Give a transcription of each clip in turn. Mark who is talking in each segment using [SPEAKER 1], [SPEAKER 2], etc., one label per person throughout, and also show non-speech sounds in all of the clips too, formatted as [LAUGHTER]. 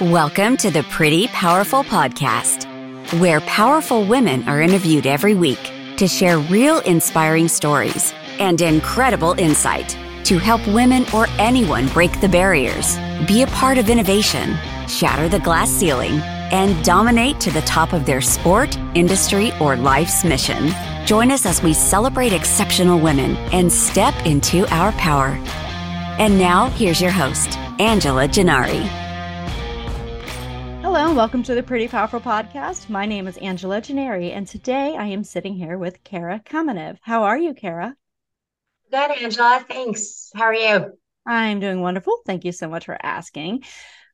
[SPEAKER 1] Welcome to the Pretty Powerful Podcast, where powerful women are interviewed every week to share real inspiring stories and incredible insight to help women or anyone break the barriers, be a part of innovation, shatter the glass ceiling, and dominate to the top of their sport, industry, or life's mission. Join us as we celebrate exceptional women and step into our power. And now, here's your host, Angela Gennari.
[SPEAKER 2] Hello, welcome to the Pretty Powerful Podcast. My name is Angela Gennari, and today I am sitting here with Cara Kamenev. How are you, Cara?
[SPEAKER 3] Good, Angela. Thanks. How are you?
[SPEAKER 2] I'm doing wonderful. Thank you so much for asking.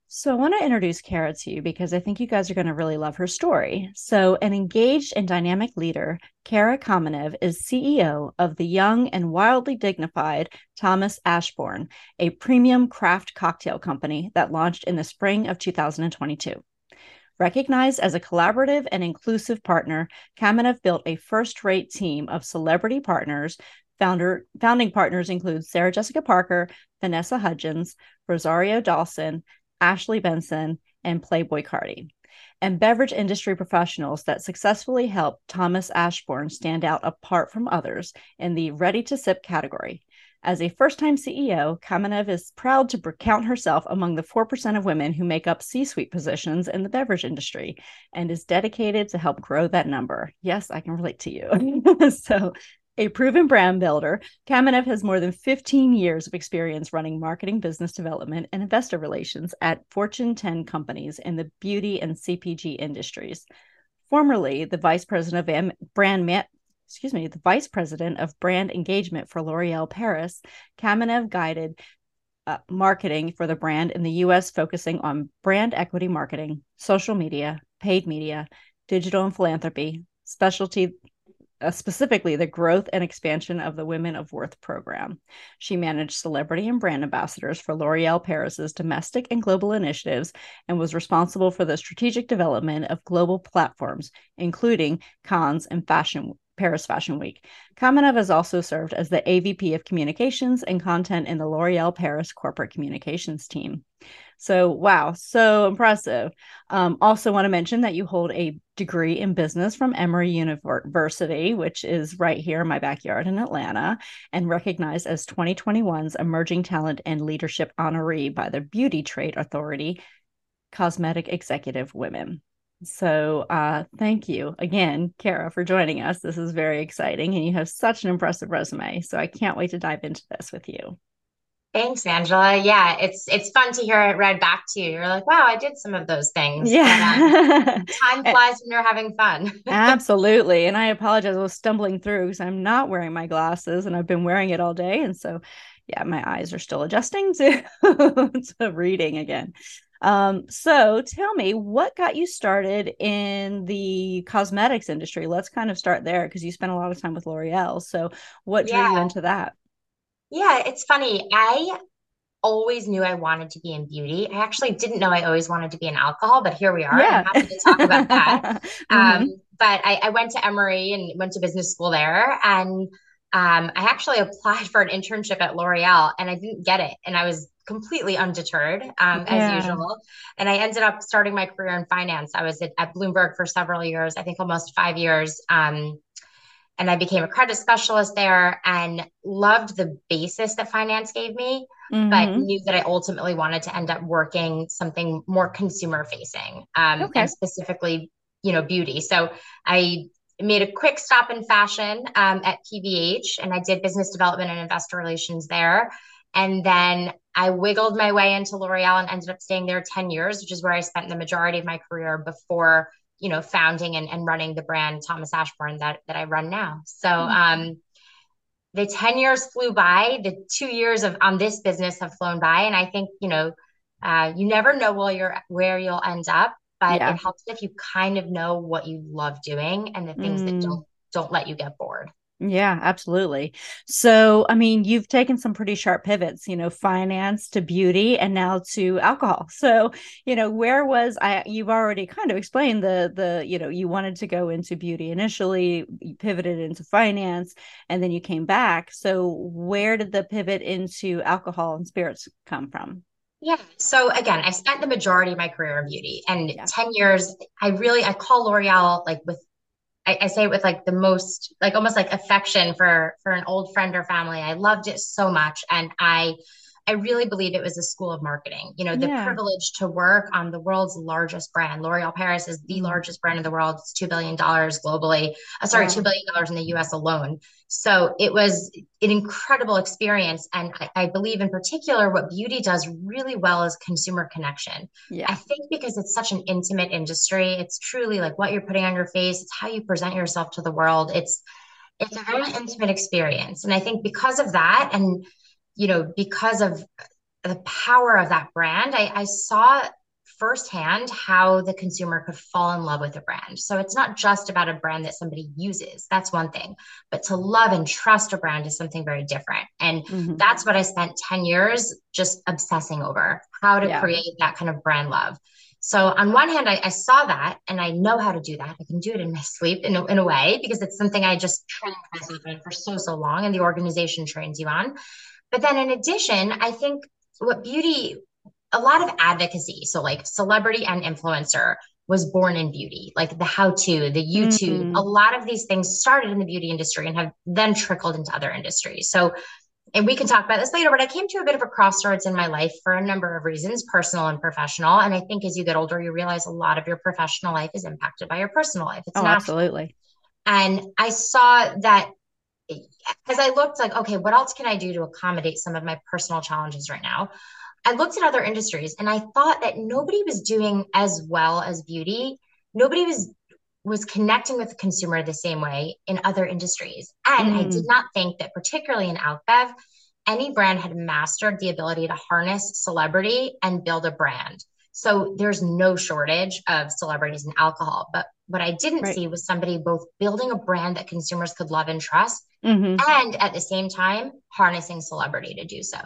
[SPEAKER 2] So, I want to introduce Cara to you because I think you guys are going to really love her story. So, an engaged and dynamic leader, Cara Kamenev is CEO of the young and wildly dignified Thomas Ashbourne, a premium craft cocktail company that launched in the spring of 2022. Recognized as a collaborative and inclusive partner, Kamenev built a first rate team of celebrity partners. Founder, founding partners include Sarah Jessica Parker, Vanessa Hudgens, Rosario Dawson, Ashley Benson, and Playboi Carti, and beverage industry professionals that successfully helped Thomas Ashbourne stand out apart from others in the ready to sip category. As a first time CEO, Kamenev is proud to count herself among the 4% of women who make up C suite positions in the beverage industry and is dedicated to help grow that number. Yes, I can relate to you. [LAUGHS] so, a proven brand builder, Kamenev has more than 15 years of experience running marketing, business development, and investor relations at Fortune 10 companies in the beauty and CPG industries. Formerly the vice president of brand excuse me, the vice president of brand engagement for L'Oreal Paris, Kamenev guided uh, marketing for the brand in the US, focusing on brand equity marketing, social media, paid media, digital and philanthropy, specialty uh, specifically the growth and expansion of the Women of Worth program. She managed celebrity and brand ambassadors for L'Oreal Paris's domestic and global initiatives and was responsible for the strategic development of global platforms, including Cannes and Fashion Paris Fashion Week. Kamenev has also served as the AVP of Communications and Content in the L'Oreal Paris Corporate Communications team. So, wow, so impressive. Um, also, want to mention that you hold a degree in business from Emory University, which is right here in my backyard in Atlanta, and recognized as 2021's Emerging Talent and Leadership honoree by the Beauty Trade Authority Cosmetic Executive Women. So, uh, thank you again, Cara, for joining us. This is very exciting, and you have such an impressive resume. So, I can't wait to dive into this with you.
[SPEAKER 3] Thanks, Angela. Yeah, it's it's fun to hear it read back to you. You're like, wow, I did some of those things.
[SPEAKER 2] Yeah.
[SPEAKER 3] But, um, [LAUGHS] time flies when you're having fun. [LAUGHS]
[SPEAKER 2] Absolutely. And I apologize. I was stumbling through because I'm not wearing my glasses and I've been wearing it all day. And so yeah, my eyes are still adjusting to, [LAUGHS] to reading again. Um, so tell me what got you started in the cosmetics industry? Let's kind of start there because you spent a lot of time with L'Oreal. So what drew yeah. you into that?
[SPEAKER 3] Yeah, it's funny. I always knew I wanted to be in beauty. I actually didn't know I always wanted to be in alcohol, but here we are. Yeah. I'm happy to talk about that. [LAUGHS] mm-hmm. um, but I, I, went to Emory and went to business school there. And um, I actually applied for an internship at L'Oreal and I didn't get it. And I was completely undeterred um, yeah. as usual. And I ended up starting my career in finance. I was at, at Bloomberg for several years, I think almost five years. Um, and I became a credit specialist there and loved the basis that finance gave me, mm-hmm. but knew that I ultimately wanted to end up working something more consumer facing um, okay. and specifically, you know, beauty. So I made a quick stop in fashion um, at PVH and I did business development and investor relations there. And then I wiggled my way into L'Oreal and ended up staying there 10 years, which is where I spent the majority of my career before you know, founding and, and running the brand Thomas Ashbourne that that I run now. So mm-hmm. um the 10 years flew by, the two years of on this business have flown by. And I think, you know, uh, you never know where you're where you'll end up, but yeah. it helps if you kind of know what you love doing and the things mm. that don't don't let you get bored.
[SPEAKER 2] Yeah, absolutely. So, I mean, you've taken some pretty sharp pivots, you know, finance to beauty and now to alcohol. [LAUGHS] So, you know, where was I you've already kind of explained the the, you know, you wanted to go into beauty initially, you pivoted into finance and then you came back. So, where did the pivot into alcohol and spirits come from?
[SPEAKER 3] Yeah. So again, I spent the majority of my career in beauty and yeah. 10 years, I really, I call L'Oreal like with, I, I, say it with like the most, like almost like affection for, for an old friend or family. I loved it so much. And I, I really believe it was a school of marketing. You know, the yeah. privilege to work on the world's largest brand. L'Oreal Paris is the mm-hmm. largest brand in the world. It's $2 billion globally. Uh, sorry, $2 billion in the US alone. So it was an incredible experience. And I, I, believe, in particular, what beauty does really well is consumer connection. Yeah. I think because it's such an intimate industry, it's truly like what you're putting on your face, it's how you present yourself to the world. It's it's a very intimate experience. And I think because of that, and you know, because of the power of that brand, I, I saw firsthand how the consumer could fall in love with a brand. So it's not just about a brand that somebody uses. That's one thing. But to love and trust a brand is something very different. And mm-hmm. that's what I spent 10 years just obsessing over how to yeah. create that kind of brand love. So on one hand, I, I, saw that and I know how to do that. I can do it in my sleep in a, in a way because it's something I just trained myself in for so, so long and the organization trains you on. But then in addition, I think what beauty, a lot of advocacy, so like celebrity and influencer was born in beauty, like the how to, the YouTube, mm-hmm. a lot of these things started in the beauty industry and have then trickled into other industries. So, and we can talk about this later, but I came to a bit of a crossroads in my life for a number of reasons, personal and professional. And I think as you get older, you realize a lot of your professional life is impacted by your personal life.
[SPEAKER 2] It's oh, natural. absolutely.
[SPEAKER 3] And I saw that as I looked like, okay, what else can I do to accommodate some of my personal challenges right now? I looked at other industries and I thought that nobody was doing as well as beauty. Nobody was was connecting with the consumer the same way in other industries. And mm. I did mm. not think that particularly in AlcBev, any brand had mastered the ability to harness celebrity and build a brand. So there's no shortage of celebrities in alcohol. But what I didn't right. see was somebody both building a brand that consumers could love and trust, mm-hmm. and at the same time, harnessing celebrity to do so.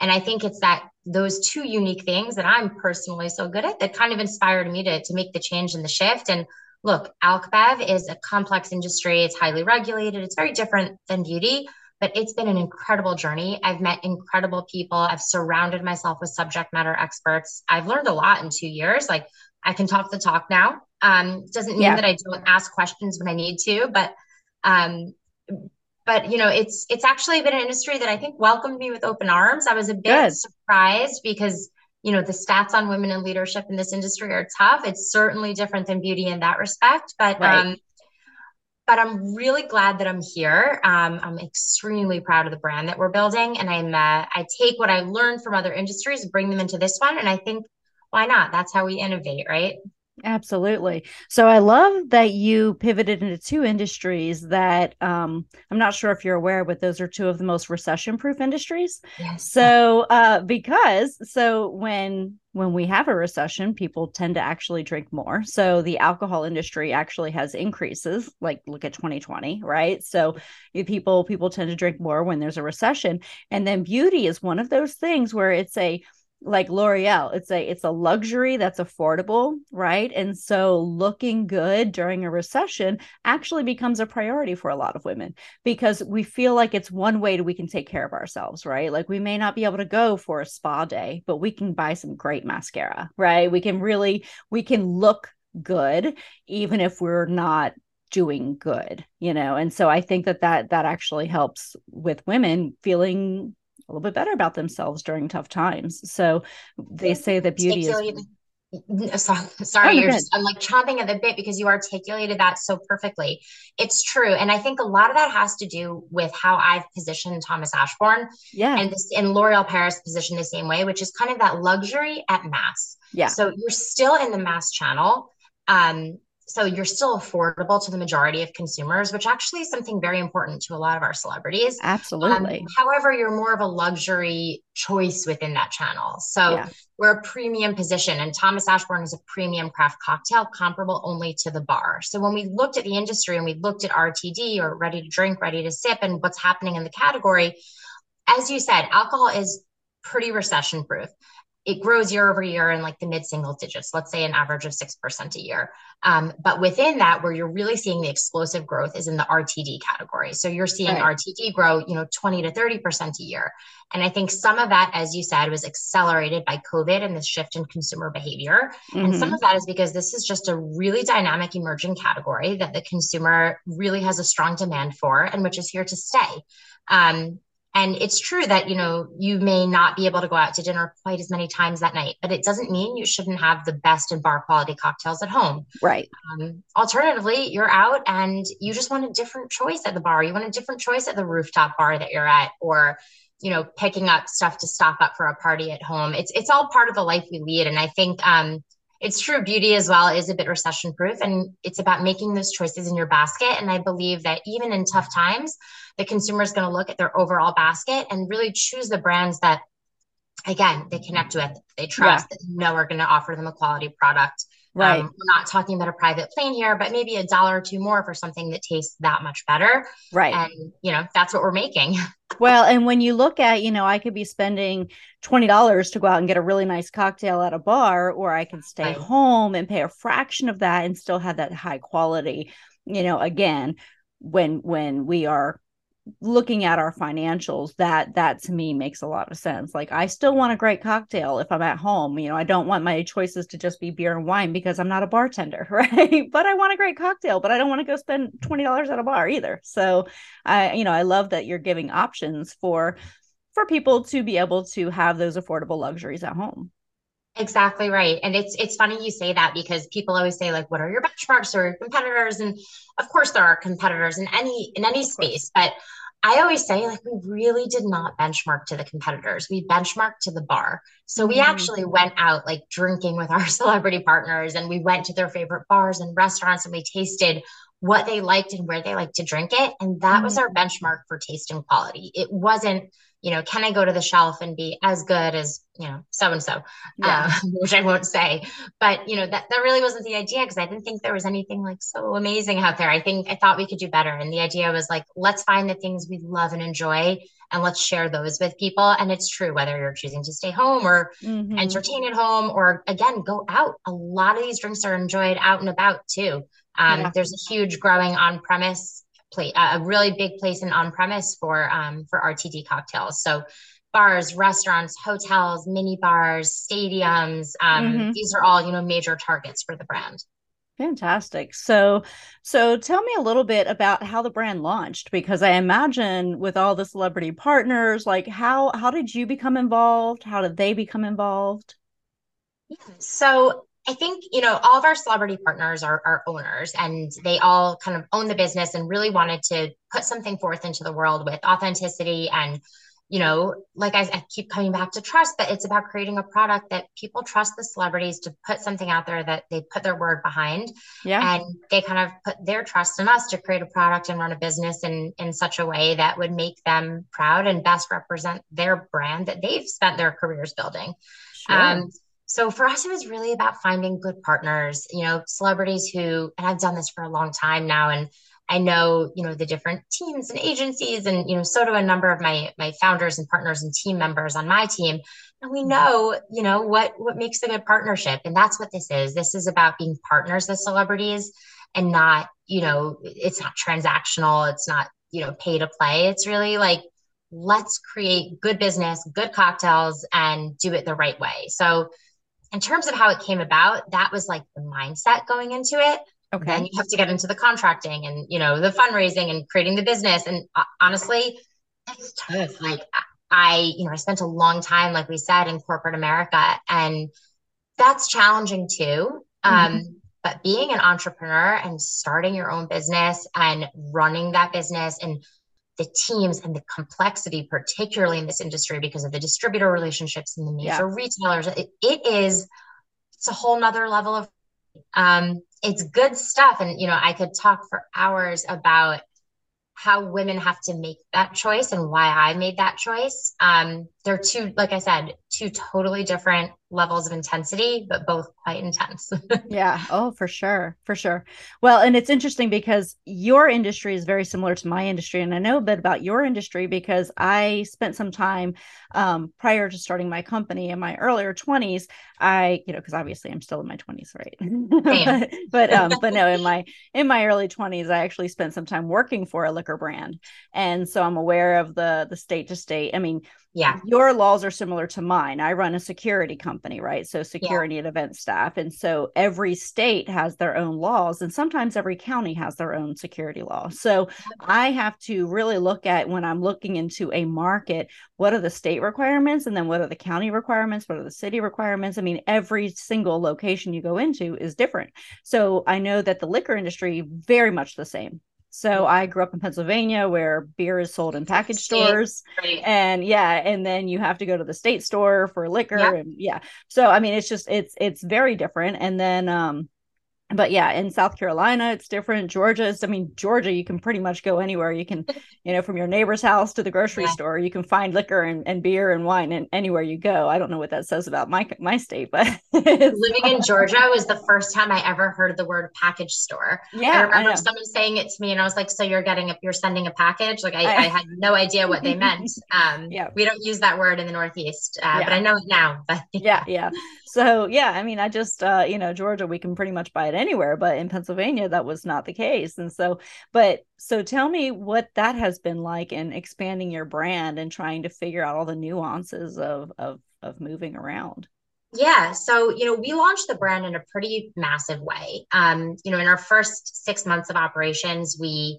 [SPEAKER 3] And I think it's that those two unique things that I'm personally so good at that kind of inspired me to, to make the change and the shift. And look, AlcBev is a complex industry, it's highly regulated, it's very different than beauty but it's been an incredible journey. I've met incredible people. I've surrounded myself with subject matter experts. I've learned a lot in two years. Like I can talk the talk now. Um, doesn't mean yeah. that I don't ask questions when I need to, but um, but you know, it's it's actually been an industry that I think welcomed me with open arms. I was a bit Good. surprised because you know the stats on women in leadership in this industry are tough. It's certainly different than beauty in that respect, but right. um, but I'm really glad that I'm here. Um, I'm extremely proud of the brand that we're building, and I'm uh, I take what I learned from other industries, bring them into this one, and I think why not? That's how we innovate, right?
[SPEAKER 2] Absolutely. So I love that you pivoted into two industries that um, I'm not sure if you're aware, but those are two of the most recession-proof industries. Yes. So uh, because so when when we have a recession, people tend to actually drink more. So the alcohol industry actually has increases. Like look at 2020, right? So people people tend to drink more when there's a recession, and then beauty is one of those things where it's a like L'Oreal, it's a it's a luxury that's affordable, right? And so looking good during a recession actually becomes a priority for a lot of women because we feel like it's one way that we can take care of ourselves, right? Like we may not be able to go for a spa day, but we can buy some great mascara, right? We can really we can look good even if we're not doing good you know and so i think that that that actually helps with women feeling a little bit better about themselves during tough times. So they say that beauty is [LAUGHS]
[SPEAKER 3] sorry, oh, just, I'm like chomping at the bit because you articulated that so perfectly. It's true. And I think a lot of that has to do with how I've positioned Thomas Ashbourne.
[SPEAKER 2] Yeah.
[SPEAKER 3] And this and L'Oreal Paris positioned the same way, which is kind of that luxury at mass.
[SPEAKER 2] Yeah.
[SPEAKER 3] So you're still in the mass channel. Um, so you're still affordable to the majority of consumers, which actually is something very important to a lot of our celebrities.
[SPEAKER 2] Absolutely.
[SPEAKER 3] Um, however, you're more of a luxury choice within that channel. So yeah. we're a premium position, and Thomas Ashbourne is a premium craft cocktail comparable only to the bar. So when we looked at the industry and we looked at RTD or ready to drink, ready to sip, and what's happening in the category, as you said, alcohol is pretty recession proof it grows year over year in like the mid single digits, let's say an average of 6% a year. Um, but within that, where you're really seeing the explosive growth is in the RTD category. So you're seeing right. RTD grow, you know, 20 to 30% a year. And I think some of that, as you said, was accelerated by COVID and the shift in consumer behavior. Mm-hmm. And some mm-hmm. of that is because this is just a really dynamic emerging category that the consumer really has a strong demand for and which is here to stay. Um, and it's true that, you know, you may not be able to go out to dinner quite as many times that night, but it doesn't mean you shouldn't have the best and bar quality cocktails at home.
[SPEAKER 2] Right.
[SPEAKER 3] Um, alternatively, you're out and you just want a different choice at the bar. You want a different choice at the rooftop bar that you're at, or, you know, picking up stuff to stock up for a party at home. It's, it's all part of the life we lead. And I think, um, it's true beauty as well is a bit recession proof and it's about making those choices in your basket and i believe that even in tough times the consumer is going to look at their overall basket and really choose the brands that again they connect with they trust yeah. that know are going to offer them a quality product
[SPEAKER 2] right. Um,
[SPEAKER 3] we're not talking about a private plane here but maybe a dollar or two more for something that tastes that much better.
[SPEAKER 2] Right.
[SPEAKER 3] And you know that's what we're making. [LAUGHS]
[SPEAKER 2] Well and when you look at you know i could be spending $20 to go out and get a really nice cocktail at a bar or i can stay right. home and pay a fraction of that and still have that high quality you know again when when we are looking at our financials that that to me makes a lot of sense. Like i still want a great cocktail if i'm at home. You know i don't want my choices to just be beer and wine because i'm not a bartender [LAUGHS] right? But i want a great cocktail but i don't want to go spend $20 at a bar either. So i you know i love that you're giving options for for people to be able to have those affordable luxuries at home
[SPEAKER 3] Exactly right. And it's it's funny you say that because people always say like what are your benchmarks or competitors and of course there are competitors in any in any space but I always say, like, we really did not benchmark to the competitors. We benchmarked to the bar. So we mm-hmm. actually went out like drinking with our [LAUGHS] celebrity partners and we went to their favorite bars and restaurants and we tasted what they liked and where they liked to drink it. And that mm-hmm. was our benchmark for taste and quality. It wasn't you know, can I go to the shelf and be as good as, you know, so and so, which I won't say. But, you know, that, that really wasn't the idea because I didn't think there was anything like so amazing out there. I think I thought we could do better. And the idea was like, let's find the things we love and enjoy and let's share those with people. And it's true, whether you're choosing to stay home or mm-hmm. entertain at home or again, go out. A lot of these drinks are enjoyed out and about too. Um, yeah. There's a huge growing on premise play a really big place in on premise for um, for RTD cocktails. So bars, restaurants, hotels, mini bars, stadiums. Um, mm-hmm. These are all you know major targets for the brand.
[SPEAKER 2] Fantastic. So, so tell me a little bit about how the brand launched because I imagine with all the celebrity partners, like how how did you become involved? How did they become involved?
[SPEAKER 3] Yeah. So I think, you know, all of our celebrity partners are, are owners and they all kind of own the business and really wanted to put something forth into the world with authenticity and, you know, like I, I keep coming back to trust, but it's about creating a product that people trust the celebrities to put something out there that they put their word behind.
[SPEAKER 2] Yeah.
[SPEAKER 3] And they kind of put their trust in us to create a product and run a business in, in such a way that would make them proud and best represent their brand that they've spent their careers building. Sure. Um, so for us, it was really about finding good partners, you know, celebrities who, and I've done this for a long time now. And I know, you know, the different teams and agencies and, you know, so do a number of my, my founders and partners and team members on my team. And we mm-hmm. know, you know, what, what makes a good partnership. And that's what this is. This is about being partners with celebrities and not, you know, it's not transactional. It's not, you know, pay to play. It's really like, let's create good business, good cocktails and do it the right way. So, in terms of how it came about, that was like the mindset going into it.
[SPEAKER 2] Okay.
[SPEAKER 3] Then you have to get into the contracting and you know the fundraising and creating the business. And uh, honestly, it's tough. Like I, you know, I spent a long time, like we said, in corporate America, and that's challenging too. Mm-hmm. Um, but being an entrepreneur and starting your own business and running that business and the teams and the complexity, particularly in this industry because of the distributor relationships and the major yeah. retailers, it, it is it's a whole nother level of um, it's good stuff. And you know, I could talk for hours about how women have to make that choice and why I made that choice. Um, they're two, like I said, two totally different levels of intensity, but both quite intense. [LAUGHS]
[SPEAKER 2] yeah. Oh, for sure. For sure. Well, and it's interesting because your industry is very similar to my industry. And I know a bit about your industry because I spent some time um, prior to starting my company in my earlier 20s. I, you know, because obviously I'm still in my 20s, right? [LAUGHS] but, but, um, but no, in my in my early 20s, I actually spent some time working for a liquor brand. And so I'm aware of the the state to state. I mean,
[SPEAKER 3] yeah.
[SPEAKER 2] Your laws are similar to mine. I run a security company right? So security yeah. and event staff. And so every state has their own laws and sometimes every county has their own security law. So i have to really look at when i'm looking into a market what are the state requirements? And then what are the county requirements? What are the city requirements? I mean every single location you go into is different. So i know that the liquor industry very much the same so I grew up in Pennsylvania where beer is sold in package stores. Right. And yeah, and then you have to go to the state store for liquor yeah. and yeah. So I mean it's just it's it's very different. And then um but yeah, in South Carolina, it's different. Georgia is, I mean, Georgia, you can pretty much go anywhere. You can, [LAUGHS] you know, from your neighbor's house to the grocery yeah. store, you can find liquor and, and beer and wine and anywhere you go. I don't know what that says about my my state, but [LAUGHS]
[SPEAKER 3] living in Georgia was the first time I ever heard the word package store. Yeah. I remember I someone saying it to me and I was like, so you're getting a, you're sending a package? Like I, I, I had no idea what they meant. [LAUGHS] Um, yeah. We don't use that word in the Northeast, uh, yeah. but I know it now. But
[SPEAKER 2] yeah. Yeah. So yeah, I mean, I just, uh, you know, Georgia, we can pretty much buy it anywhere, but in Pennsylvania, that was not the case. And so, but so tell me what that has been like in expanding your brand and trying to figure out all the nuances of of of moving around.
[SPEAKER 3] Yeah. So, you know, we launched the brand in a pretty massive way. Um, you know, in our first six months of operations, we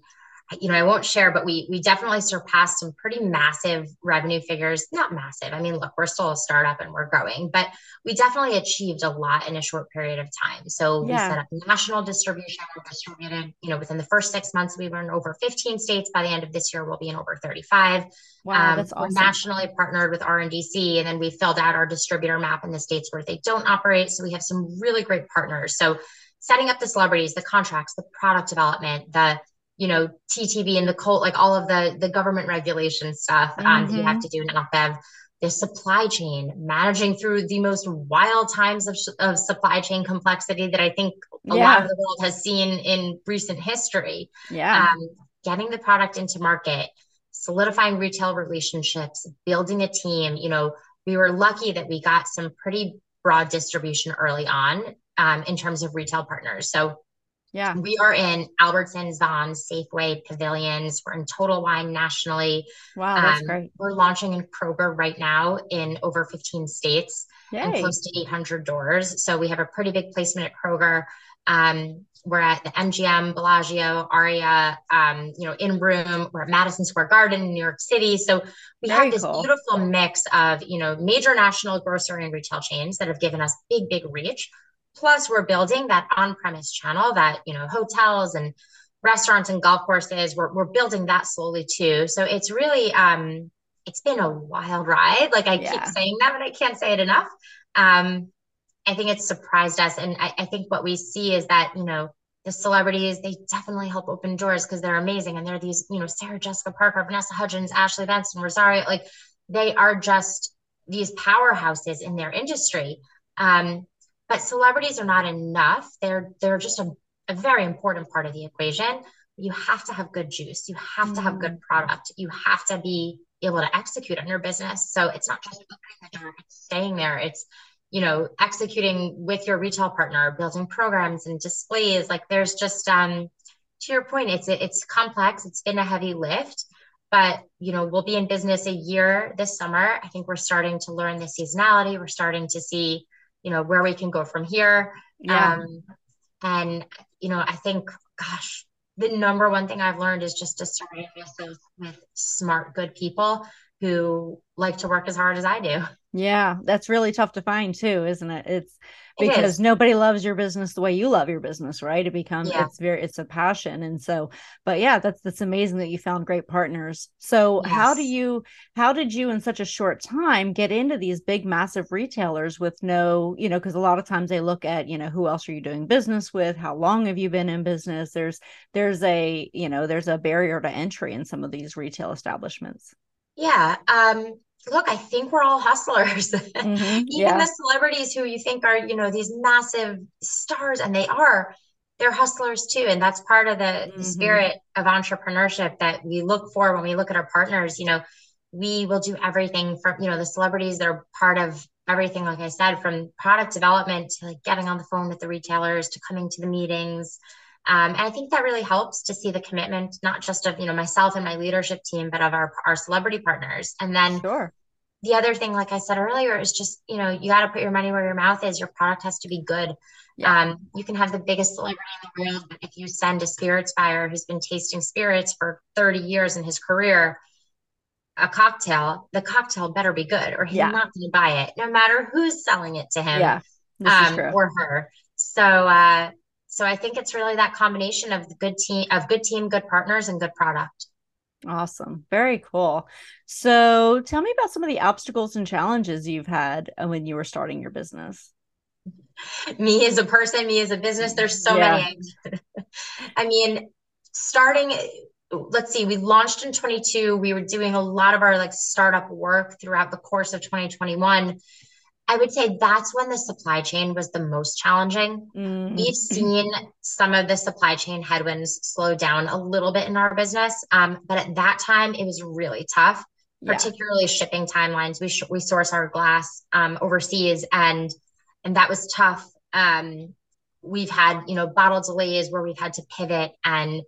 [SPEAKER 3] you know, I won't share, but we we definitely surpassed some pretty massive revenue figures. Not massive. I mean, look, we're still a startup and we're growing, but we definitely achieved a lot in a short period of time. So yeah. we set up national distribution, distributed, you know, within the first six months, we were in over 15 states. By the end of this year, we'll be in over 35.
[SPEAKER 2] Wow, um, that's awesome.
[SPEAKER 3] We're nationally partnered with RNDC, and then we filled out our distributor map in the states where they don't operate. So we have some really great partners. So setting up the celebrities, the contracts, the product development, the you know, TTB and the cult, like all of the the government regulation stuff mm-hmm. um, that you have mm-hmm. to do in NOPBEV, the supply chain, managing through the most wild times of, of supply chain complexity that I think a yeah. lot of the world has seen in recent history.
[SPEAKER 2] Yeah. Um,
[SPEAKER 3] getting the product into market, solidifying retail relationships, building a team. You know, we were lucky that we got some pretty broad distribution early on um, in terms of retail partners. So
[SPEAKER 2] yeah.
[SPEAKER 3] We are in Albertsons, Vons, Safeway, Pavilions. We're in Total Wine nationally.
[SPEAKER 2] Wow, that's um, great.
[SPEAKER 3] We're launching in Kroger right now in over 15 states Yay. and close to 800 doors. So we have a pretty big placement at Kroger. Um, we're at the MGM, Bellagio, Aria, um, you know, in room. We're at Madison Square Garden in New York City. So we Very have this cool. beautiful mix of, you know, major national grocery and retail chains that have given us big, big reach Plus, we're building that on-premise channel that you know hotels and restaurants and golf courses. We're we're building that slowly too. So it's really um, it's been a wild ride. Like I yeah. keep saying that, but I can't say it enough. Um, I think it's surprised us, and I, I think what we see is that you know the celebrities they definitely help open doors because they're amazing, and they're these you know Sarah Jessica Parker, Vanessa Hudgens, Ashley Benson, Rosario, like they are just these powerhouses in their industry. Um, but celebrities are not enough. They're they're just a, a very important part of the equation. You have to have good juice. You have mm to have good mm. product. You have to be able to execute on your business. So it's not just opening the door, it's staying there. It's you know executing with your retail partner, building programs and displays. Like there's just um to your point, it's it's complex. It's been a heavy lift, but you know we'll be in business a year this summer. I think we're starting to learn the seasonality. We're starting to see you know where we can go from here yeah. um and you know i think gosh the number one thing i've learned is just to surround yourself with smart good people who like to work as hard as i do.
[SPEAKER 2] Yeah that's really tough to find too isn't it? It's because nobody loves your business the way you love your business right? It becomes yeah. it's very it's a passion. And so but yeah that's that's amazing that you found great partners. So yes. how do you how did you in such a short time get into these big massive retailers with no you know because a lot of times they look at you know who else are you doing business with? How long have you been in business? There's there's a you know there's a barrier to entry in some of these retail establishments
[SPEAKER 3] yeah um look, I think we're all hustlers. [LAUGHS] Mm-hmm. Even yeah. the celebrities who you think are, you know, these massive stars, and they are, they're hustlers too. And that's part of the, mm-hmm. the spirit of entrepreneurship that we look for when we look at our partners. You know, we will do everything from, you know, the celebrities that are part of everything, like I said, from product development to like getting on the phone with the retailers to coming to the meetings. Um, and I think that really helps to see the commitment, not just of you know myself and my leadership team, but of our our celebrity partners. And then
[SPEAKER 2] sure.
[SPEAKER 3] the other thing, like I said earlier, is just you know you got to put your money where your mouth is. Your product has to be good. Yeah. Um, you can have the biggest celebrity in the world, but if you send a spirits buyer who's been tasting spirits for 30 years in his career a cocktail, the cocktail better be good, or he's yeah. not going to buy it, no matter who's selling it to him
[SPEAKER 2] yeah,
[SPEAKER 3] um, or her. So, uh, so I think it's really that combination of the good team, of good team, good partners, and good product.
[SPEAKER 2] Awesome. Very cool. So tell me about some of the obstacles and challenges you've had uh, when you were starting your business. [LAUGHS]
[SPEAKER 3] Me as a person, me as a business, there's so yeah. many. [LAUGHS] I mean, starting, let's see, we launched in 22. We were doing a lot of our like startup work throughout the course of 2021. I would say that's when the supply chain was the most challenging. Mm. We've seen some of the supply chain headwinds slow down a little bit in our business, um, but at that time it was really tough, particularly yeah. shipping timelines. We sh- we source our glass um, overseas, and and that was tough. Um, we've had you know bottle delays where we've had to pivot and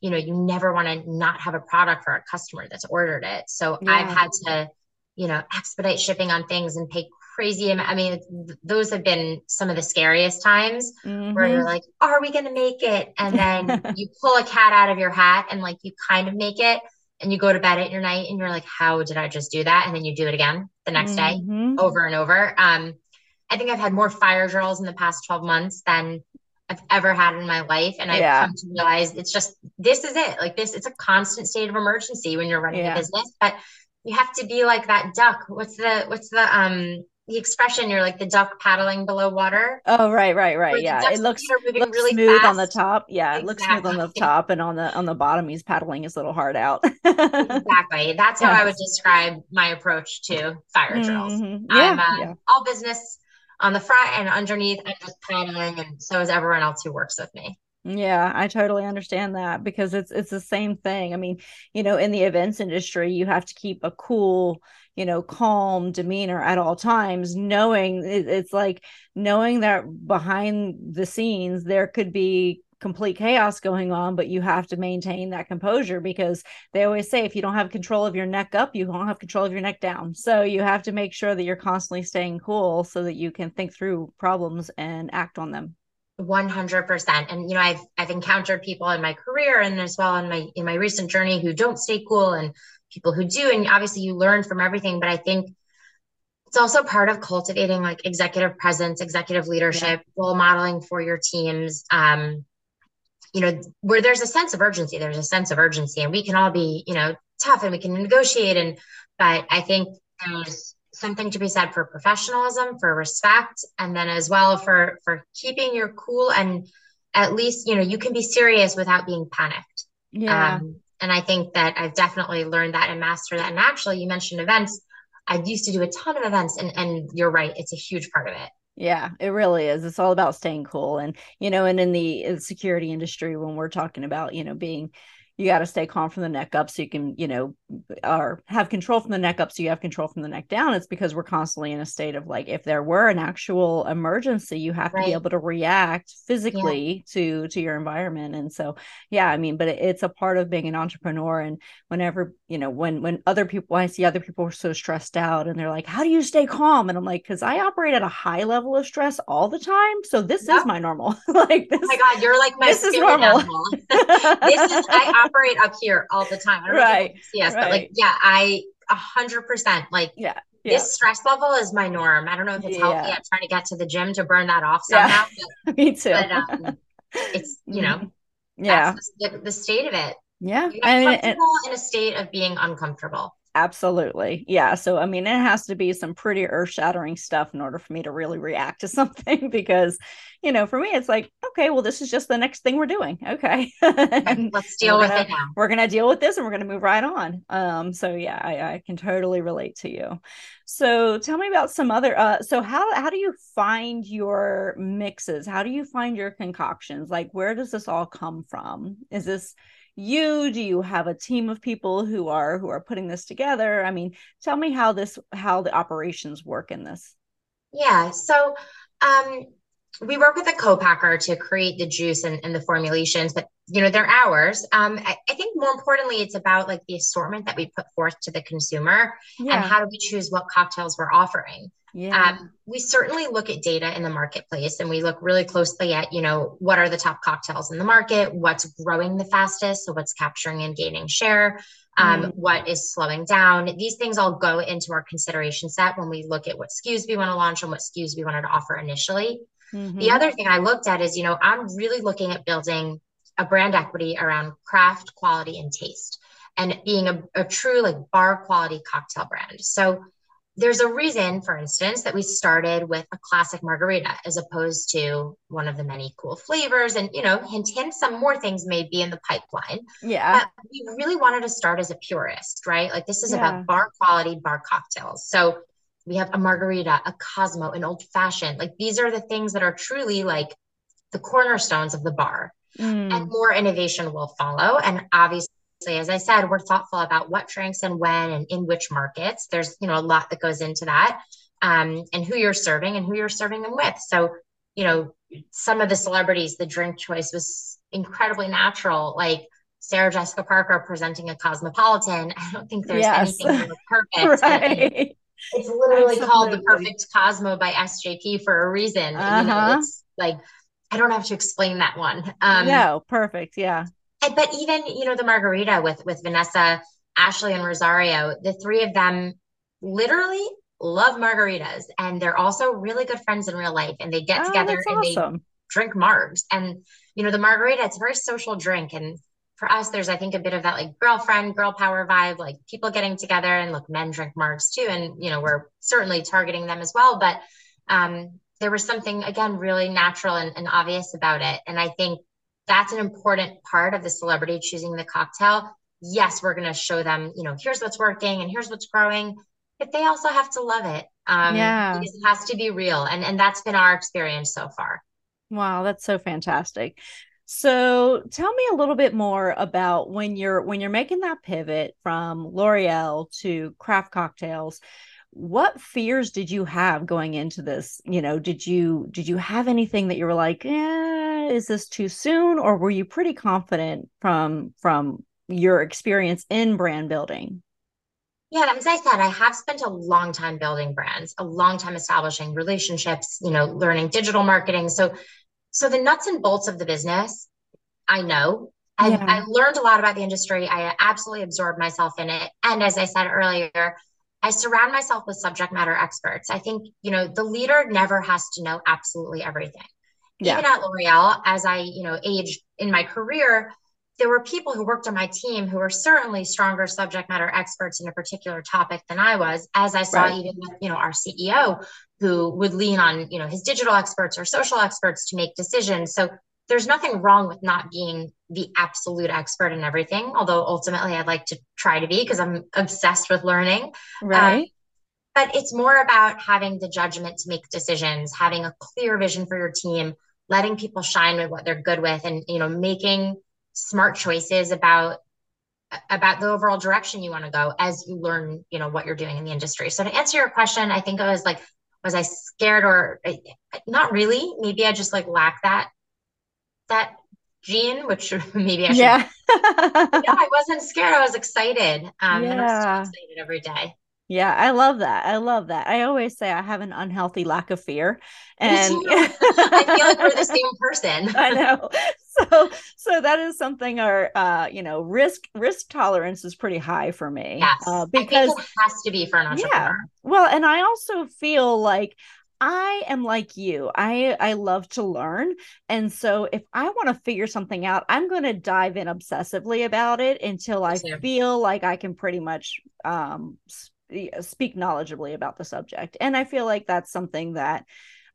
[SPEAKER 3] you know you never want to not have a product for a customer that's ordered it so yeah. i've had to you know expedite shipping on things and pay crazy. I mean, those have been some of the scariest times mm-hmm. where you're like, are we going to make it? And then [LAUGHS] you pull a cat out of your hat and like you kind of make it and you go to bed at your night and you're like, how did I just do that? And then you do it again the next mm-hmm. day over and over. Um, I think I've had more fire drills in the past 12 months than I've ever had in my life. And I've yeah. come to realize it's just, this is it. Like this, it's a constant state of emergency when you're running yeah. a business, but you have to be like that duck. What's the, what's the, um, the expression you're like the duck paddling below water.
[SPEAKER 2] Oh right, right, right. Yeah. It looks, looks really smooth fast. on the top. Yeah, exactly. it looks smooth on the top and on the on the bottom he's paddling his little heart out.
[SPEAKER 3] exactly. [LAUGHS] That's how I would describe my approach to fire drills. Mm-hmm. Yeah, I'm uh, yeah. all business on the front and underneath I'm just paddling and so is everyone else who works with me.
[SPEAKER 2] Yeah, I totally understand that because it's it's the same thing. I mean, you know, in the events industry, you have to keep a cool, you know calm demeanor at all times knowing it's like knowing that behind the scenes there could be complete chaos going on but you have to maintain that composure because they always say if you don't have control of your neck up you don't have control of your neck down. So you have to make sure that you're constantly staying cool so that you can think through problems and act on them.
[SPEAKER 3] 100% and you know i've i've encountered people in my career and as well in my in my recent journey who don't stay cool and people who do and obviously you learn from everything but i think it's also part of cultivating like executive presence executive leadership yeah. role modeling for your teams um you know where there's a sense of urgency there's a sense of urgency and we can all be you know tough and we can negotiate and but i think there's something to be said for professionalism for respect and then as well for for keeping your cool and at least you know you can be serious without being panicked
[SPEAKER 2] yeah um,
[SPEAKER 3] and I think that I've definitely learned that and mastered that. And actually, you mentioned events. I used to do a ton of events, and and you're right, it's a huge part of it.
[SPEAKER 2] Yeah, it really is. It's all about staying cool, and you know, and in the security industry, when we're talking about you know being you got to stay calm from the neck up so you can you know or have control from the neck up so you have control from the neck down. It's because we're constantly in a state of like if there were an actual emergency you have right. to be able to react physically yeah. to to your environment. And so yeah i mean but it, it's a part of being an entrepreneur. And whenever you know when when other people i see other people are so stressed out and they're like how do you stay calm? And i'm like because i operate at a high level of stress all the time. So this is my normal. [LAUGHS] Like this,
[SPEAKER 3] oh my god you're like my this is normal. [LAUGHS] this is i operate up here all the time. I don't right. know if right. but like, yeah, I a hundred percent like
[SPEAKER 2] yeah.
[SPEAKER 3] Yeah. This stress level is my norm. I don't know if it's yeah. healthy. I'm trying to get to the gym to burn that off somehow.
[SPEAKER 2] Yeah. [LAUGHS] Me too.
[SPEAKER 3] But um, it's you know, [LAUGHS]
[SPEAKER 2] yeah,
[SPEAKER 3] the, the, state of it.
[SPEAKER 2] Yeah,
[SPEAKER 3] and, and in a state of being uncomfortable.
[SPEAKER 2] Absolutely. Yeah. So, I mean, it has to be some pretty earth shattering stuff in order for me to really react to [LAUGHS] something because, you know, for me, it's like, okay, well, this is just the next thing we're doing. Okay. [LAUGHS]
[SPEAKER 3] Let's deal with
[SPEAKER 2] gonna,
[SPEAKER 3] it now.
[SPEAKER 2] We're going to deal with this and we're going to move right on. Um, so yeah, I, I can totally relate to you. So tell me about some other, uh, so how, how do you find your mixes? How do you find your concoctions? Like, where does this all come from? Is this, you? Do you have a team of people who are who are putting this together? I mean tell me how this how the operations work in this.
[SPEAKER 3] Yeah so um we work with a co-packer to create the juice and, and the formulations but you know they're ours um I, I, think more importantly it's about like the assortment that we put forth to the consumer yeah. and how do we choose what cocktails we're offering yeah. Um, we certainly look at data in the marketplace and we look really closely at, you know, what are the top cocktails in the market, what's growing the fastest, so what's capturing and gaining share, um, mm. what is slowing down. These things all go into our consideration set when we look at what SKUs we want to launch and what SKUs we wanted to offer initially. Mm-hmm. The other thing I looked at is, you know, I'm really looking at building a brand equity around craft, quality, and taste and being a, a true like bar quality cocktail brand. So there's a reason, for instance, that we started with a classic margarita as opposed to one of the many cool flavors. And, you know, hint, hint, some more things may be in the pipeline.
[SPEAKER 2] Yeah. But
[SPEAKER 3] we really wanted to start as a purist, right? Like this is yeah. about bar quality, bar cocktails. So we have a margarita, a Cosmo, an old fashioned. Like these are the things that are truly like the cornerstones of the bar. Mm. And more innovation will follow. And obviously, as I said, we're thoughtful about what drinks and when and in which markets. There's, you know, a lot that goes into that. Um, and who you're serving and who you're serving them with. So, you know, some of the celebrities, the drink choice was incredibly natural. Like Sarah Jessica Parker presenting a cosmopolitan. [LAUGHS] I don't think there's yes. anything more [LAUGHS] perfect. right. It's literally Absolutely. called the perfect Cosmo by SJP for a reason. Uh-huh. You know, uh-huh. it's like I don't have to explain that one.
[SPEAKER 2] Um, no, perfect. Yeah
[SPEAKER 3] but even you know the margarita with with vanessa ashley and rosario the three of them literally love margaritas and they're also really good friends in real life and they get oh, together and awesome. they drink margs and you know the margarita it's a very social drink and for us there's i think a bit of that like girlfriend girl power vibe like people getting together and look men drink margs too and you know we're certainly targeting them as well but um there was something again really natural and, and obvious about it and i think that's an important part of the celebrity choosing the cocktail. Yes, we're going to show them, you know, here's what's working and here's what's growing, but they also have to love it. Um, yeah. Because it has to be real. And, and that's been our experience so far.
[SPEAKER 2] Wow, that's so fantastic. So tell me a little bit more about when you're when you're making that pivot from L'Oreal to craft cocktails what fears did you have going into this? You know did you did you have anything that you were like eh, is this too soon? Or were you pretty confident from from your experience in brand building?
[SPEAKER 3] Yeah as i said i have spent a long time building brands a long time establishing relationships you know learning digital marketing. So so the nuts and bolts of the business i know I, yeah. I learned a lot about the industry i absolutely absorbed myself in it and as i said earlier I surround myself with subject matter experts. I think, you know, the leader never has to know absolutely everything. Yeah. Even at L'Oreal, as I, you know, aged in my career, there were people who worked on my team who were certainly stronger subject matter experts in a particular topic than I was, as I saw right. even with, you know, our CEO who would lean on, you know, his digital experts or social experts to make decisions. So there's nothing wrong with not being the absolute expert in everything, although ultimately I'd like to try to be because I'm obsessed with learning.
[SPEAKER 2] Right. Um,
[SPEAKER 3] but it's more about having the judgment to make decisions, having a clear vision for your team, letting people shine with what they're good with, and you know, making smart choices about about the overall direction you want to go as you learn, you know, what you're doing in the industry. So to answer your question, I think it was like, was I scared or not really? Maybe I just like lack that that gene, which [LAUGHS] maybe I should.
[SPEAKER 2] Yeah. [LAUGHS]
[SPEAKER 3] yeah, I wasn't scared. I was excited. Um, yeah. and I'm excited every day.
[SPEAKER 2] Yeah, I love that. I love that. I always say I have an unhealthy lack of fear. And [LAUGHS]
[SPEAKER 3] I feel like we're the same person.
[SPEAKER 2] I know. [LAUGHS] So so that is something our uh you know risk risk tolerance is pretty high for me.
[SPEAKER 3] Yes. Uh, because it has to be for an entrepreneur. Yeah.
[SPEAKER 2] Well, and I also feel like I am like you. I I love to learn. And so if I want to figure something out, I'm going to dive in obsessively about it until I feel like I can pretty much um speak knowledgeably about the subject. And I feel like that's something that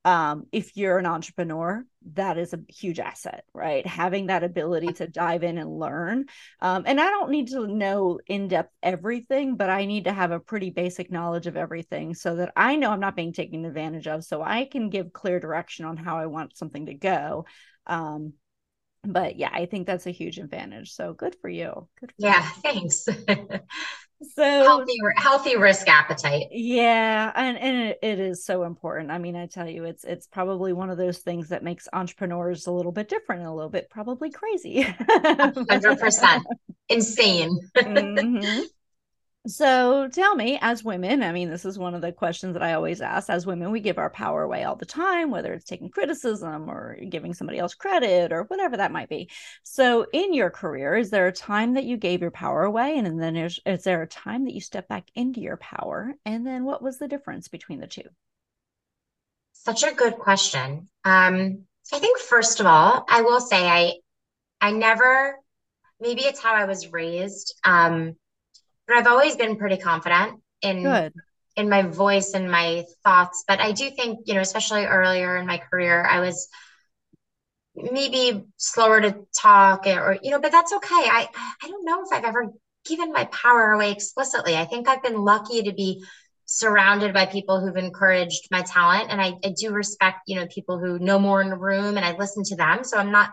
[SPEAKER 2] um, if you're an entrepreneur, that is a huge asset, right? Having that ability to dive in and learn. Um, and I don't need to know in depth everything, but I need to have a pretty basic knowledge of everything so that I know I'm not being taken advantage of. So I can give clear direction on how I want something to go. Um, but yeah, I think that's a huge advantage. So good for you. Good for
[SPEAKER 3] yeah,
[SPEAKER 2] you.
[SPEAKER 3] thanks. [LAUGHS]
[SPEAKER 2] so
[SPEAKER 3] healthy, healthy risk appetite.
[SPEAKER 2] Yeah, and and it, it is so important. I mean, I tell you, it's it's probably one of those things that makes entrepreneurs a little bit different, a little bit probably crazy.
[SPEAKER 3] Hundred percent [LAUGHS] insane.
[SPEAKER 2] mm-hmm. So tell me, as women, I mean, this is one of the questions that I always ask. As women, we give our power away all the time, whether it's taking criticism or giving somebody else credit or whatever that might be. So, in your career, is there a time that you gave your power away? And then is, is there a time that you step back into your power? And then what was the difference between the two?
[SPEAKER 3] Such a good question. Um, I think, first of all, I will say I, I never, maybe it's how I was raised. Um, but I've always been pretty confident in Good. in my voice and my thoughts. But I do think, you know, especially earlier in my career, I was maybe slower to talk or, you know, but that's okay. I I don't know if I've ever given my power away explicitly. I think I've been lucky to be surrounded by people who've encouraged my talent. And I, I do respect, you know, people who know more in the room and I listen to them. So I'm not,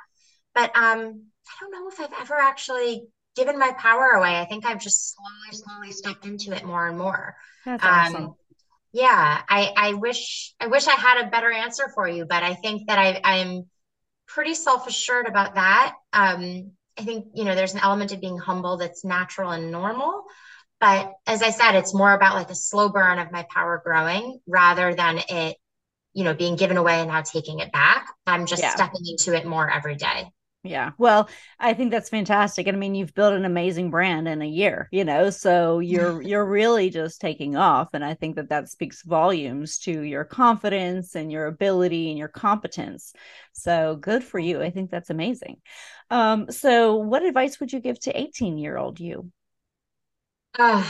[SPEAKER 3] but um, I don't know if I've ever actually given my power away. I think I've just slowly, slowly stepped into it more and more.
[SPEAKER 2] That's awesome. Um,
[SPEAKER 3] yeah, I, I wish I wish I had a better answer for you, but I think that I, I'm pretty self assured about that. Um, I think you know there's an element of being humble that's natural and normal, but as I said, it's more about like a slow burn of my power growing rather than it, you know, being given away and now taking it back. I'm just yeah. stepping into it more every day.
[SPEAKER 2] Yeah. Well, I think that's fantastic. And I mean, you've built an amazing brand in a year, you know, so you're [LAUGHS] you're really just taking off and I think that that speaks volumes to your confidence and your ability and your competence. So, good for you. I think that's amazing. Um so what advice would you give to 18-year-old you?
[SPEAKER 3] Uh,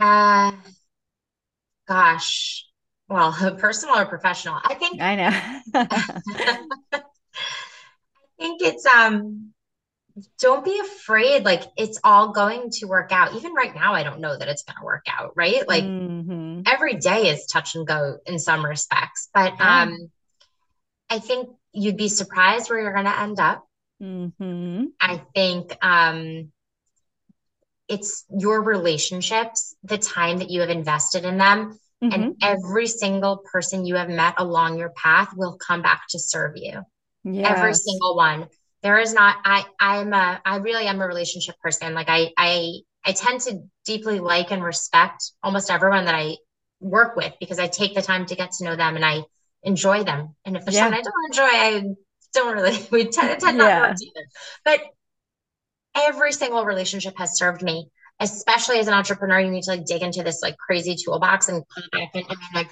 [SPEAKER 3] uh gosh. Well, [LAUGHS] personal or professional? I think
[SPEAKER 2] I know. [LAUGHS]
[SPEAKER 3] think it's um don't be afraid like it's all going to work out even right now i don't know that it's going to work out right like mm-hmm. every day is touch and go in some respects but yeah. um i think you'd be surprised where you're going to end up
[SPEAKER 2] mm-hmm.
[SPEAKER 3] i think um it's your relationships the time that you have invested in them mm-hmm. and every single person you have met along your path will come back to serve you yes. every single one there is not i i'm a i really am a relationship person like i i i tend to deeply like and respect almost everyone that i work with because i take the time to get to know them and i enjoy them and if there's yeah. someone i don't enjoy i don't really [LAUGHS] we tend, tend yeah. not to work but every single relationship has served me especially as an entrepreneur you need to like dig into this like crazy toolbox and back and, and like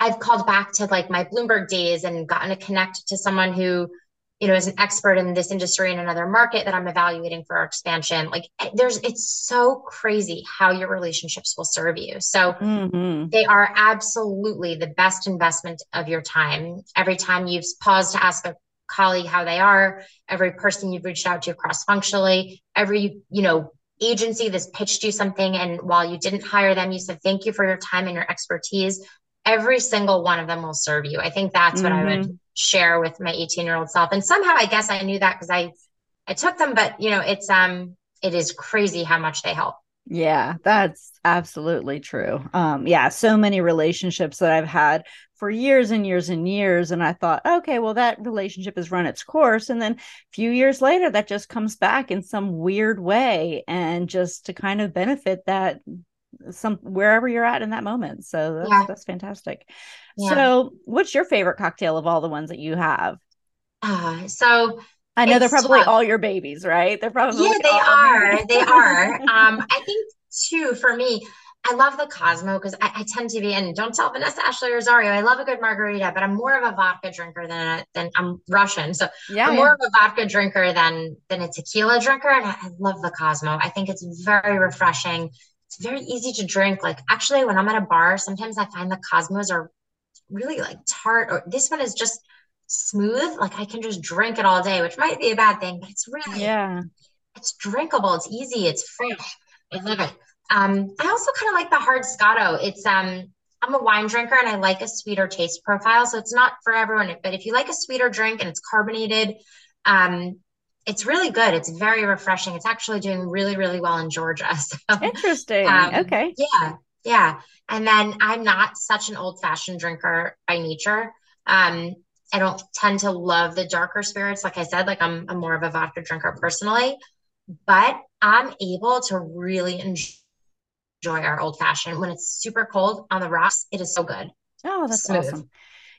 [SPEAKER 3] I've called back to like my Bloomberg days and gotten to connect to someone who, you know, is an expert in this industry in another market that I'm evaluating for our expansion. Like eh, there's, it's so crazy how your relationships will serve you. So mm-hmm. they are absolutely the best investment of your time. Every time you've paused to ask a colleague how they are, every person you've reached out to cross functionally, every, you know, agency that's pitched you something and while you didn't hire them you said thank you for your time and your expertise every single one of them will serve you. I think that's what mm-hmm. I would mm-hmm. share with my 18 year old self. And somehow I guess I knew that because I, I took them, but you know, it's, um, it is crazy how much they help.
[SPEAKER 2] Yeah, that's absolutely true. Um, yeah, so many relationships that I've had for years and years and years. And I thought, okay, well, that relationship has run its course. And then a few years later, that just comes back in some weird way and just to kind of benefit that some wherever you're at in that moment. So that's, yeah. that's fantastic. Yeah. So, what's your favorite cocktail of all the ones that you have?
[SPEAKER 3] Uh, so
[SPEAKER 2] I know they're probably tough. all your babies, right? They're probably
[SPEAKER 3] yeah, they are. they are. [LAUGHS] Um, I think too for me. I love the Cosmo because I, I, tend to be, and don't tell Vanessa Ashley Rosario, I love a good margarita, but I'm more of a vodka drinker than a, than I'm Russian, so yeah, I'm more of a vodka drinker than than a tequila drinker, and I, I love the Cosmo. I think it's very refreshing. It's very easy to drink. Like actually, when I'm at a bar, sometimes I find the Cosmos are really like tart, or this one is just smooth. Like I can just drink it all day, which might be a bad thing, but it's really
[SPEAKER 2] yeah,
[SPEAKER 3] it's drinkable. It's easy. It's fresh. I love it. Um, I also kind of like the hard Scotto. It's um, I'm a wine drinker and I like a sweeter taste profile, so it's not for everyone. But if you like a sweeter drink and it's carbonated, um, it's really good. It's very refreshing. It's actually doing really, really well in Georgia. [LAUGHS]
[SPEAKER 2] So, Interesting. Um, okay.
[SPEAKER 3] Yeah, yeah. And then I'm not such an old fashioned drinker by nature. Um, I don't tend to love the darker spirits. Like I said, like I'm, I'm more of a vodka drinker personally, but I'm able to really enjoy our old fashioned. When it's super cold on the rocks, it is so good.
[SPEAKER 2] Oh, that's Smooth. awesome.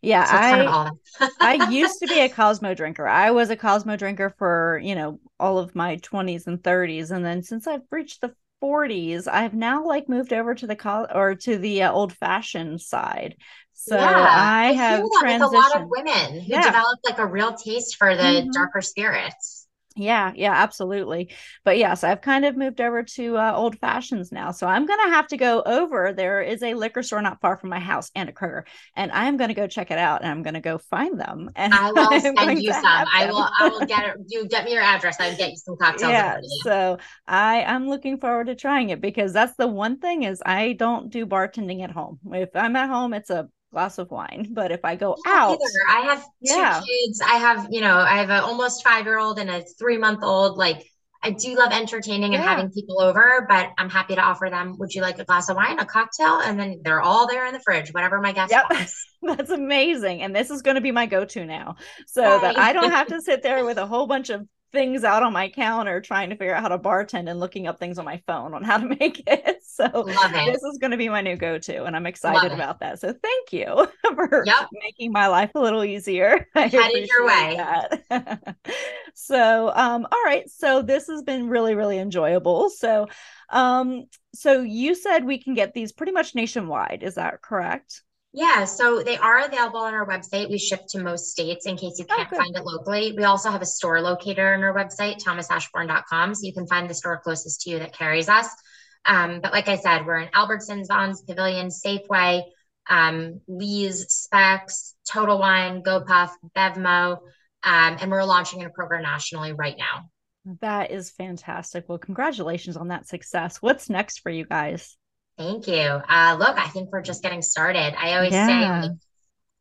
[SPEAKER 2] Yeah, so I [LAUGHS] I used to be a Cosmo drinker. I was a Cosmo drinker for, you know, all of my 20s and 30s and then since I've reached the 40s, I've now like moved over to the col or to the uh, old fashioned side. So yeah, I, I have transitioned.
[SPEAKER 3] with a lot of women who yeah. developed like a real taste for the mm-hmm. darker spirits.
[SPEAKER 2] Yeah, yeah, absolutely. But yes, I've kind of moved over to uh, old fashions now. So I'm going to have to go over. There is a liquor store not far from my house and a Kroger, and I'm going to go check it out and I'm going to go find them. And
[SPEAKER 3] I will [LAUGHS] send you some. I will, I will get it. You get me your address. I'll get you some [LAUGHS] cocktails.
[SPEAKER 2] Yeah. So I, I'm looking forward to trying it because that's the one thing is I don't do bartending at home. If I'm at home, it's a glass of wine. But if I go out, either.
[SPEAKER 3] I have two kids. I have, you know, I have an almost five year old and a three month old. Like, I do love entertaining and yeah. having people over, but I'm happy to offer them. Would you like a glass of wine, a cocktail? And then they're all there in the fridge, whatever my guest yep. wants. [LAUGHS]
[SPEAKER 2] That's amazing. And this is going to be my go to now. So that I don't have [LAUGHS] to sit there with a whole bunch of things out on my counter trying to figure out how to bartend and looking up things on my phone on how to [LAUGHS] make it. So it. this is going to be my new go-to and I'm excited about that. So thank you [LAUGHS] for yep. making my life a little easier. [LAUGHS]
[SPEAKER 3] Headed your way.
[SPEAKER 2] so um all right. So this has been really, really enjoyable. So um so you said we can get these pretty much nationwide. Is that correct?
[SPEAKER 3] Yeah, so they are available on our website. We ship to most states in case you oh, can't oh, find it locally. We also have a store locator on our website, thomasashbourne.com, so you can find the store closest to you that carries us. Um, but like I said, we're in Albertsons, Vons, Pavilion, Safeway, um, Lee's, Specs, Total Wine, GoPuff, Bevmo, um, and we're launching a program nationally right now.
[SPEAKER 2] That is fantastic. Well, congratulations on that success. What's next for you guys?
[SPEAKER 3] Thank you. Uh, look, I think we're just getting started. I always yeah. say,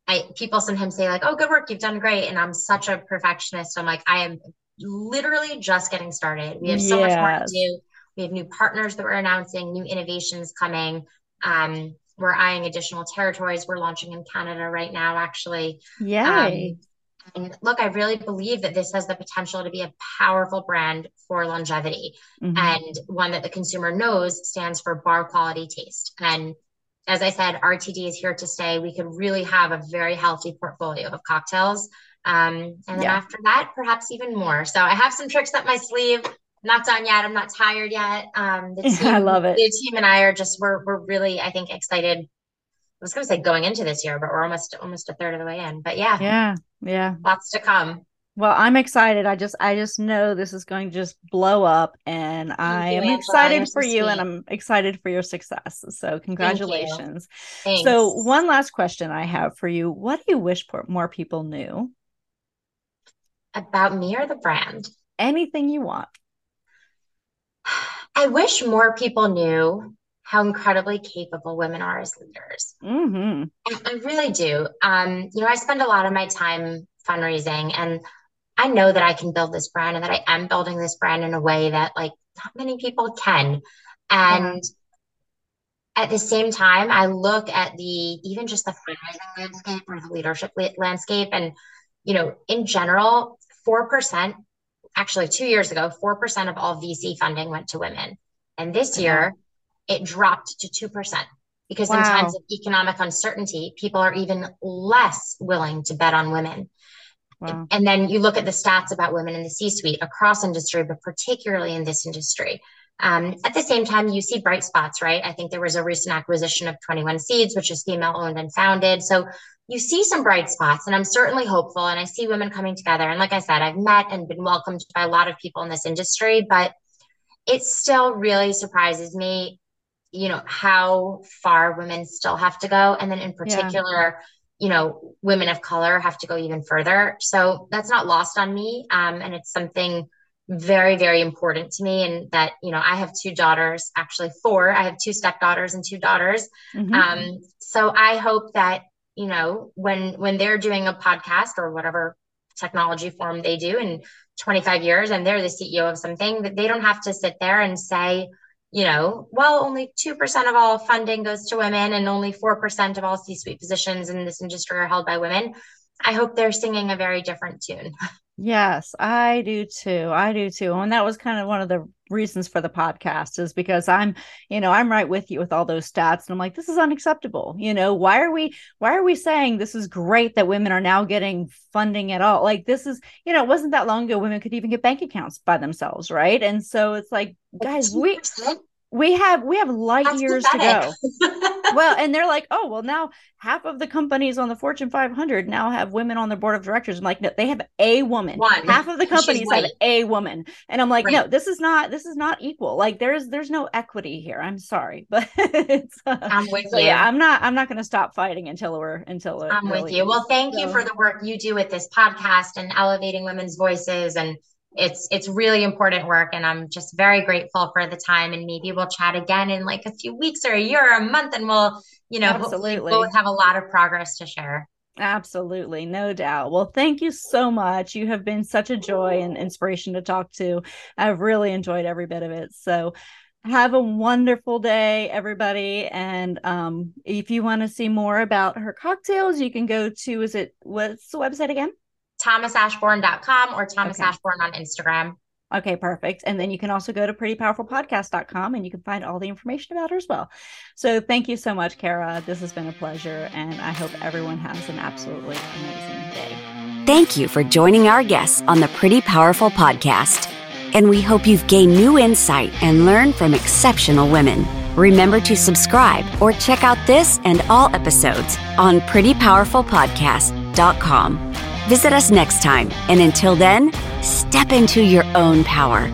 [SPEAKER 3] I people sometimes say like, "Oh, good work, you've done great," and I'm such a perfectionist. I'm like, I am literally just getting started. We have so yes. much more to do. We have new partners that we're announcing, new innovations coming. Um, we're eyeing additional territories. We're launching in Canada right now, actually.
[SPEAKER 2] Yay.
[SPEAKER 3] Um, and look, I really believe that this has the potential to be a powerful brand for longevity mm-hmm. and one that the consumer knows stands for bar quality taste. And as I said, RTD is here to stay. We could really have a very healthy portfolio of cocktails. Um, and then yeah. after that, perhaps even more. So I have some tricks up my sleeve. I'm not done yet. I'm not tired yet. Um,
[SPEAKER 2] the [LAUGHS] team, I love it.
[SPEAKER 3] The team and I are just we're we're really I think excited was going to say going into this year, but we're almost almost a third of the way in. But yeah,
[SPEAKER 2] yeah, yeah,
[SPEAKER 3] lots to come.
[SPEAKER 2] Well, I'm excited. I just I just know this is going to just blow up, and Thank I am excited for you, and I'm excited for your success. So congratulations. So one last question I have for you: What do you wish more people knew
[SPEAKER 3] about me or the brand?
[SPEAKER 2] Anything you want.
[SPEAKER 3] I wish more people knew how incredibly capable women are as leaders.
[SPEAKER 2] Mm-hmm.
[SPEAKER 3] I, I, really do. Um, you know, I spend a lot of my time fundraising, and I know that I can build this brand and that I am building this brand in a way that like not many people can. And yeah. at the same time, I look at the even just the fundraising landscape or the leadership landscape, and you know, in general, four percent. Actually, two years ago, four percent of all VC funding went to women, and this year it dropped to 2% because wow. in times of economic uncertainty, people are even less willing to bet on women. Wow. And then you look at the stats about women in the C suite across industry, but particularly in this industry. Um, at the same time, you see bright spots, right? I think there was a recent acquisition of 21 Seeds, which is female owned and founded. So you see some bright spots, and I'm certainly hopeful. And I see women coming together. And like I said, I've met and been welcomed by a lot of people in this industry, but it still really surprises me, you know, how far women still have to go. And then in particular, yeah you know, women of color have to go even further. So that's not lost on me. Um, and it's something very, very important to me. And that, you know, I have two daughters, actually four. I have two stepdaughters and two daughters. Mm-hmm. Um, so I hope that, you know, when when they're doing a podcast or whatever technology form they do in 25 years and they're the CEO of something, that they don't have to sit there and say, you know, well, only 2% of all funding goes to women and only 4% of all C suite positions in this industry are held by women. I hope they're singing a very different tune.
[SPEAKER 2] Yes, I do too. I do too. And that was kind of one of the reasons for the podcast is because I'm, you know, I'm right with you with all those stats and I'm like this is unacceptable. You know, why are we why are we saying this is great that women are now getting funding at all? Like this is, you know, it wasn't that long ago women could even get bank accounts by themselves, right? And so it's like guys, we we have we have light That's years pathetic. to go. [LAUGHS] Well and they're like oh well now half of the companies on the fortune 500 now have women on their board of directors. I'm like no they have a woman. One. half of the companies have a woman. And i'm like right. no this is not this is not equal. Like there's there's no equity here. I'm sorry [LAUGHS] but it's uh, i'm with you yeah i'm not i'm not going to stop fighting until we're until
[SPEAKER 3] i'm with you. Well thank so. you for the work you do with this podcast and elevating women's voices and it's it's really important work and i'm just very grateful for the time and maybe we'll chat again in like a few weeks or a year or a month and we'll you know Absolutely. both have a lot of progress to share
[SPEAKER 2] Absolutely, no doubt. Well, thank you so much. You have been such a joy and inspiration to talk to. I've really enjoyed every bit of it. So, have a wonderful day, everybody. And um, if you want to see more about her cocktails, you can go to is it what's the website again?
[SPEAKER 3] thomasashbourne.com or Thomas okay. Ashbourne on Instagram.
[SPEAKER 2] Okay, perfect. And then you can also go to prettypowerfulpodcast.com and you can find all the information about her as well. So thank you so much, Cara. This has been a pleasure. And I hope everyone has an absolutely amazing day.
[SPEAKER 1] Thank you for joining our guests on the Pretty Powerful Podcast. And we hope you've gained new insight and learned from exceptional women. Remember to subscribe or check out this and all episodes on prettypowerfulpodcast.com. Visit us next time, and until then, step into your own power.